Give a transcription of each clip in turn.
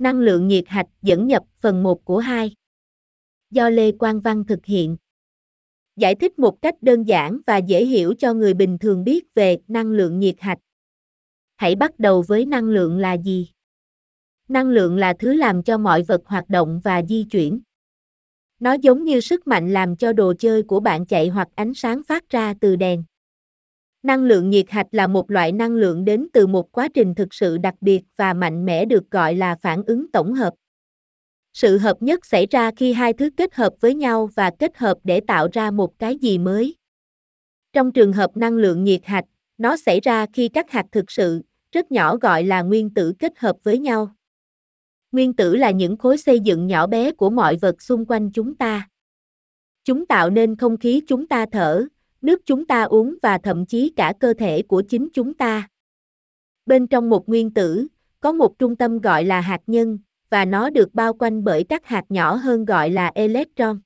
Năng lượng nhiệt hạch dẫn nhập phần 1 của 2. Do Lê Quang Văn thực hiện. Giải thích một cách đơn giản và dễ hiểu cho người bình thường biết về năng lượng nhiệt hạch. Hãy bắt đầu với năng lượng là gì? Năng lượng là thứ làm cho mọi vật hoạt động và di chuyển. Nó giống như sức mạnh làm cho đồ chơi của bạn chạy hoặc ánh sáng phát ra từ đèn. Năng lượng nhiệt hạch là một loại năng lượng đến từ một quá trình thực sự đặc biệt và mạnh mẽ được gọi là phản ứng tổng hợp. Sự hợp nhất xảy ra khi hai thứ kết hợp với nhau và kết hợp để tạo ra một cái gì mới. Trong trường hợp năng lượng nhiệt hạch, nó xảy ra khi các hạt thực sự, rất nhỏ gọi là nguyên tử kết hợp với nhau. Nguyên tử là những khối xây dựng nhỏ bé của mọi vật xung quanh chúng ta. Chúng tạo nên không khí chúng ta thở, nước chúng ta uống và thậm chí cả cơ thể của chính chúng ta. Bên trong một nguyên tử, có một trung tâm gọi là hạt nhân, và nó được bao quanh bởi các hạt nhỏ hơn gọi là electron.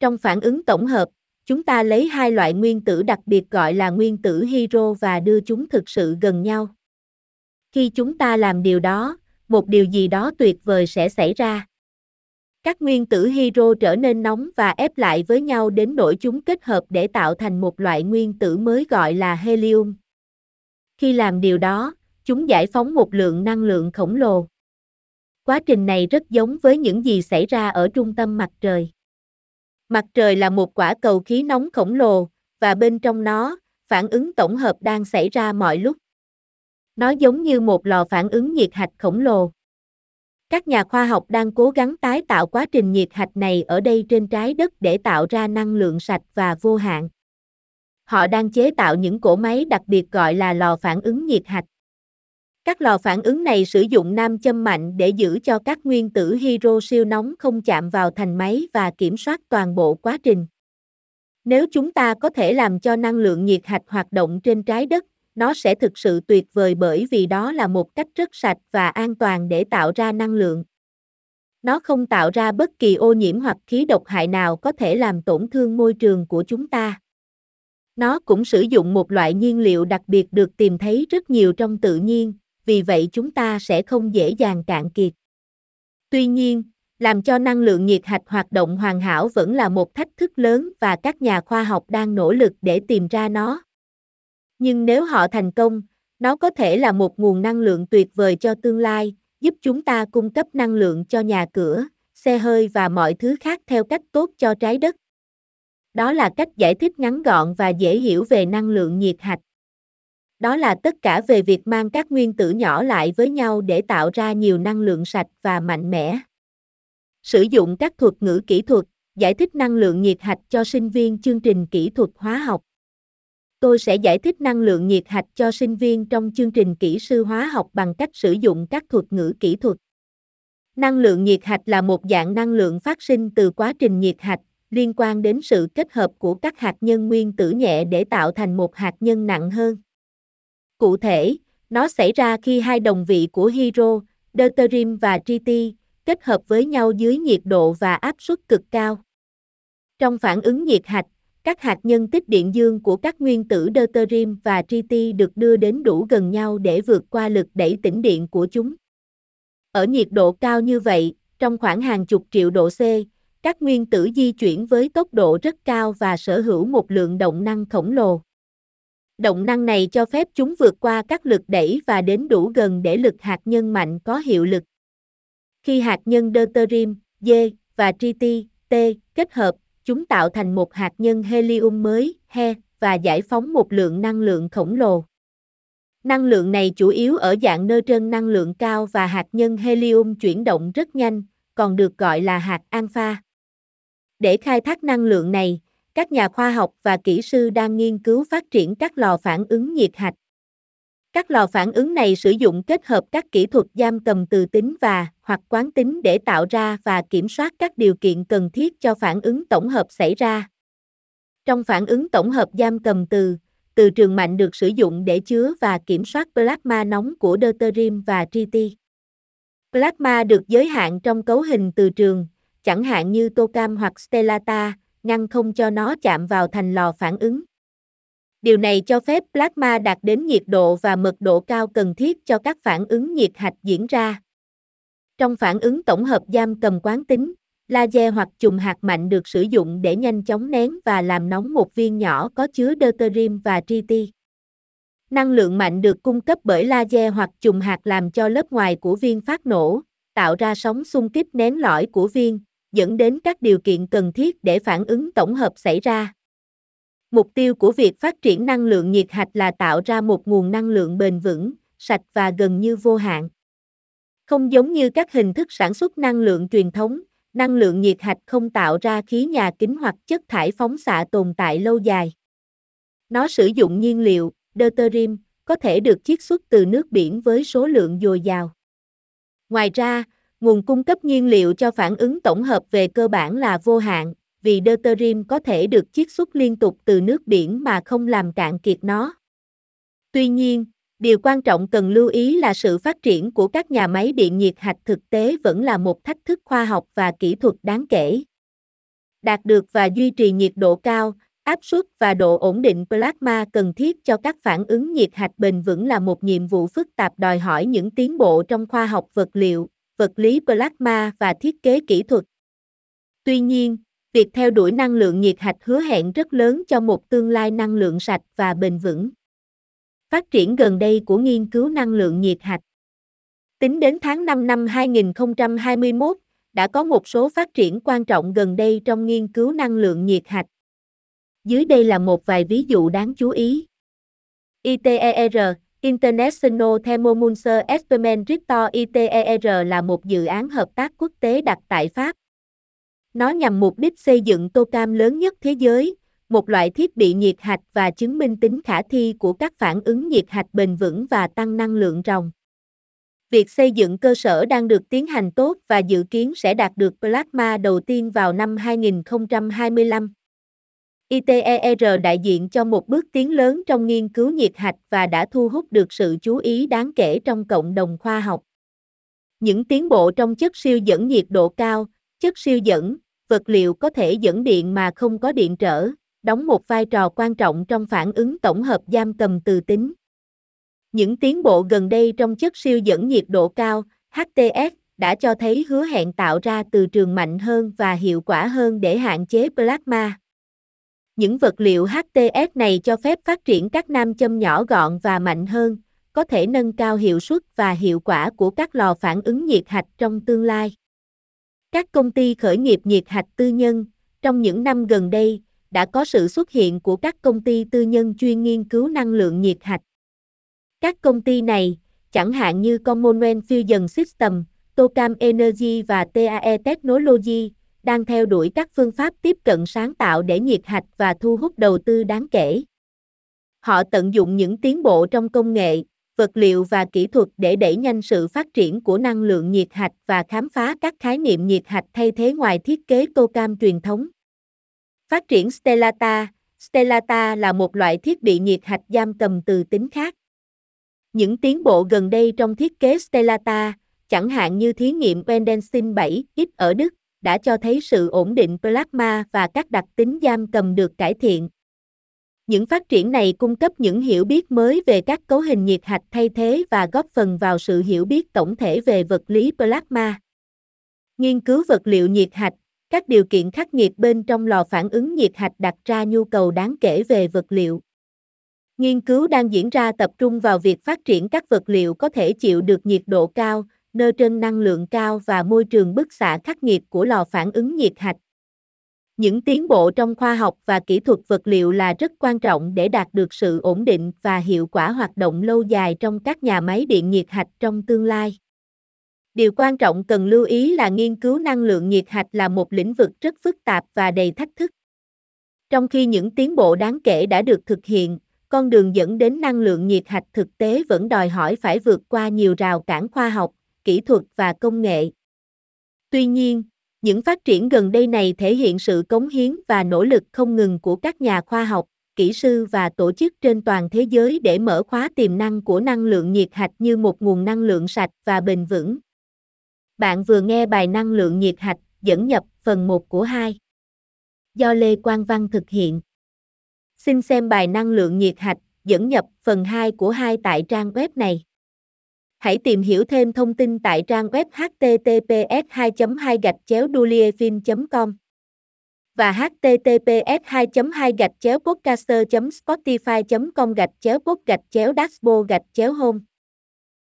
Trong phản ứng tổng hợp, chúng ta lấy hai loại nguyên tử đặc biệt gọi là nguyên tử hydro và đưa chúng thực sự gần nhau. Khi chúng ta làm điều đó, một điều gì đó tuyệt vời sẽ xảy ra. Các nguyên tử hydro trở nên nóng và ép lại với nhau đến nỗi chúng kết hợp để tạo thành một loại nguyên tử mới gọi là helium. Khi làm điều đó, chúng giải phóng một lượng năng lượng khổng lồ. Quá trình này rất giống với những gì xảy ra ở trung tâm mặt trời. Mặt trời là một quả cầu khí nóng khổng lồ, và bên trong nó, phản ứng tổng hợp đang xảy ra mọi lúc. Nó giống như một lò phản ứng nhiệt hạch khổng lồ. Các nhà khoa học đang cố gắng tái tạo quá trình nhiệt hạch này ở đây trên trái đất để tạo ra năng lượng sạch và vô hạn. Họ đang chế tạo những cỗ máy đặc biệt gọi là lò phản ứng nhiệt hạch. Các lò phản ứng này sử dụng nam châm mạnh để giữ cho các nguyên tử hydro siêu nóng không chạm vào thành máy và kiểm soát toàn bộ quá trình. Nếu chúng ta có thể làm cho năng lượng nhiệt hạch hoạt động trên trái đất, nó sẽ thực sự tuyệt vời bởi vì đó là một cách rất sạch và an toàn để tạo ra năng lượng. Nó không tạo ra bất kỳ ô nhiễm hoặc khí độc hại nào có thể làm tổn thương môi trường của chúng ta. Nó cũng sử dụng một loại nhiên liệu đặc biệt được tìm thấy rất nhiều trong tự nhiên, vì vậy chúng ta sẽ không dễ dàng cạn kiệt. Tuy nhiên, làm cho năng lượng nhiệt hạch hoạt động hoàn hảo vẫn là một thách thức lớn và các nhà khoa học đang nỗ lực để tìm ra nó. Nhưng nếu họ thành công, nó có thể là một nguồn năng lượng tuyệt vời cho tương lai, giúp chúng ta cung cấp năng lượng cho nhà cửa, xe hơi và mọi thứ khác theo cách tốt cho trái đất. Đó là cách giải thích ngắn gọn và dễ hiểu về năng lượng nhiệt hạch. Đó là tất cả về việc mang các nguyên tử nhỏ lại với nhau để tạo ra nhiều năng lượng sạch và mạnh mẽ. Sử dụng các thuật ngữ kỹ thuật, giải thích năng lượng nhiệt hạch cho sinh viên chương trình kỹ thuật hóa học. Tôi sẽ giải thích năng lượng nhiệt hạch cho sinh viên trong chương trình kỹ sư hóa học bằng cách sử dụng các thuật ngữ kỹ thuật. Năng lượng nhiệt hạch là một dạng năng lượng phát sinh từ quá trình nhiệt hạch, liên quan đến sự kết hợp của các hạt nhân nguyên tử nhẹ để tạo thành một hạt nhân nặng hơn. Cụ thể, nó xảy ra khi hai đồng vị của hydro, deuterium và tritium kết hợp với nhau dưới nhiệt độ và áp suất cực cao. Trong phản ứng nhiệt hạch, các hạt nhân tích điện dương của các nguyên tử deuterium và tritium được đưa đến đủ gần nhau để vượt qua lực đẩy tĩnh điện của chúng. Ở nhiệt độ cao như vậy, trong khoảng hàng chục triệu độ C, các nguyên tử di chuyển với tốc độ rất cao và sở hữu một lượng động năng khổng lồ. Động năng này cho phép chúng vượt qua các lực đẩy và đến đủ gần để lực hạt nhân mạnh có hiệu lực. Khi hạt nhân deuterium, D và tritium, T kết hợp, chúng tạo thành một hạt nhân helium mới, He, và giải phóng một lượng năng lượng khổng lồ. Năng lượng này chủ yếu ở dạng neutron năng lượng cao và hạt nhân helium chuyển động rất nhanh, còn được gọi là hạt alpha. Để khai thác năng lượng này, các nhà khoa học và kỹ sư đang nghiên cứu phát triển các lò phản ứng nhiệt hạch. Các lò phản ứng này sử dụng kết hợp các kỹ thuật giam cầm từ tính và hoặc quán tính để tạo ra và kiểm soát các điều kiện cần thiết cho phản ứng tổng hợp xảy ra. Trong phản ứng tổng hợp giam cầm từ, từ trường mạnh được sử dụng để chứa và kiểm soát plasma nóng của deuterium và tritium. Plasma được giới hạn trong cấu hình từ trường, chẳng hạn như tocam hoặc stellata, ngăn không cho nó chạm vào thành lò phản ứng. Điều này cho phép plasma đạt đến nhiệt độ và mật độ cao cần thiết cho các phản ứng nhiệt hạch diễn ra. Trong phản ứng tổng hợp giam cầm quán tính, laser hoặc chùm hạt mạnh được sử dụng để nhanh chóng nén và làm nóng một viên nhỏ có chứa deuterium và triti. Năng lượng mạnh được cung cấp bởi laser hoặc chùm hạt làm cho lớp ngoài của viên phát nổ, tạo ra sóng xung kích nén lõi của viên, dẫn đến các điều kiện cần thiết để phản ứng tổng hợp xảy ra. Mục tiêu của việc phát triển năng lượng nhiệt hạch là tạo ra một nguồn năng lượng bền vững, sạch và gần như vô hạn. Không giống như các hình thức sản xuất năng lượng truyền thống, năng lượng nhiệt hạch không tạo ra khí nhà kính hoặc chất thải phóng xạ tồn tại lâu dài. Nó sử dụng nhiên liệu, deuterium, có thể được chiết xuất từ nước biển với số lượng dồi dào. Ngoài ra, nguồn cung cấp nhiên liệu cho phản ứng tổng hợp về cơ bản là vô hạn, vì deuterium có thể được chiết xuất liên tục từ nước biển mà không làm cạn kiệt nó. Tuy nhiên, điều quan trọng cần lưu ý là sự phát triển của các nhà máy điện nhiệt hạch thực tế vẫn là một thách thức khoa học và kỹ thuật đáng kể. Đạt được và duy trì nhiệt độ cao, áp suất và độ ổn định plasma cần thiết cho các phản ứng nhiệt hạch bền vững là một nhiệm vụ phức tạp đòi hỏi những tiến bộ trong khoa học vật liệu, vật lý plasma và thiết kế kỹ thuật. Tuy nhiên, việc theo đuổi năng lượng nhiệt hạch hứa hẹn rất lớn cho một tương lai năng lượng sạch và bền vững. Phát triển gần đây của nghiên cứu năng lượng nhiệt hạch Tính đến tháng 5 năm 2021, đã có một số phát triển quan trọng gần đây trong nghiên cứu năng lượng nhiệt hạch. Dưới đây là một vài ví dụ đáng chú ý. ITER, International Thermonuclear Experiment Reactor ITER là một dự án hợp tác quốc tế đặt tại Pháp. Nó nhằm mục đích xây dựng tô cam lớn nhất thế giới, một loại thiết bị nhiệt hạch và chứng minh tính khả thi của các phản ứng nhiệt hạch bền vững và tăng năng lượng ròng. Việc xây dựng cơ sở đang được tiến hành tốt và dự kiến sẽ đạt được plasma đầu tiên vào năm 2025. ITER đại diện cho một bước tiến lớn trong nghiên cứu nhiệt hạch và đã thu hút được sự chú ý đáng kể trong cộng đồng khoa học. Những tiến bộ trong chất siêu dẫn nhiệt độ cao, chất siêu dẫn, vật liệu có thể dẫn điện mà không có điện trở, đóng một vai trò quan trọng trong phản ứng tổng hợp giam cầm từ tính. Những tiến bộ gần đây trong chất siêu dẫn nhiệt độ cao, HTS, đã cho thấy hứa hẹn tạo ra từ trường mạnh hơn và hiệu quả hơn để hạn chế plasma. Những vật liệu HTS này cho phép phát triển các nam châm nhỏ gọn và mạnh hơn, có thể nâng cao hiệu suất và hiệu quả của các lò phản ứng nhiệt hạch trong tương lai. Các công ty khởi nghiệp nhiệt hạch tư nhân, trong những năm gần đây, đã có sự xuất hiện của các công ty tư nhân chuyên nghiên cứu năng lượng nhiệt hạch. Các công ty này, chẳng hạn như Commonwealth Fusion System, Tocam Energy và TAE Technology, đang theo đuổi các phương pháp tiếp cận sáng tạo để nhiệt hạch và thu hút đầu tư đáng kể. Họ tận dụng những tiến bộ trong công nghệ, vật liệu và kỹ thuật để đẩy nhanh sự phát triển của năng lượng nhiệt hạch và khám phá các khái niệm nhiệt hạch thay thế ngoài thiết kế tô cam truyền thống. Phát triển Stellata Stellata là một loại thiết bị nhiệt hạch giam cầm từ tính khác. Những tiến bộ gần đây trong thiết kế Stellata, chẳng hạn như thí nghiệm Pendensin 7X ở Đức, đã cho thấy sự ổn định plasma và các đặc tính giam cầm được cải thiện. Những phát triển này cung cấp những hiểu biết mới về các cấu hình nhiệt hạch thay thế và góp phần vào sự hiểu biết tổng thể về vật lý plasma. Nghiên cứu vật liệu nhiệt hạch, các điều kiện khắc nghiệt bên trong lò phản ứng nhiệt hạch đặt ra nhu cầu đáng kể về vật liệu. Nghiên cứu đang diễn ra tập trung vào việc phát triển các vật liệu có thể chịu được nhiệt độ cao, nơ trên năng lượng cao và môi trường bức xạ khắc nghiệt của lò phản ứng nhiệt hạch. Những tiến bộ trong khoa học và kỹ thuật vật liệu là rất quan trọng để đạt được sự ổn định và hiệu quả hoạt động lâu dài trong các nhà máy điện nhiệt hạch trong tương lai. Điều quan trọng cần lưu ý là nghiên cứu năng lượng nhiệt hạch là một lĩnh vực rất phức tạp và đầy thách thức. Trong khi những tiến bộ đáng kể đã được thực hiện, con đường dẫn đến năng lượng nhiệt hạch thực tế vẫn đòi hỏi phải vượt qua nhiều rào cản khoa học, kỹ thuật và công nghệ. Tuy nhiên, những phát triển gần đây này thể hiện sự cống hiến và nỗ lực không ngừng của các nhà khoa học, kỹ sư và tổ chức trên toàn thế giới để mở khóa tiềm năng của năng lượng nhiệt hạch như một nguồn năng lượng sạch và bền vững. Bạn vừa nghe bài năng lượng nhiệt hạch dẫn nhập phần 1 của 2. Do Lê Quang Văn thực hiện. Xin xem bài năng lượng nhiệt hạch dẫn nhập phần 2 của 2 tại trang web này. Hãy tìm hiểu thêm thông tin tại trang web https 2 2 gạch chéo com và https 2 2 gạch chéo podcaster spotify com gạch chéo pod gạch chéo dashboard gạch chéo home.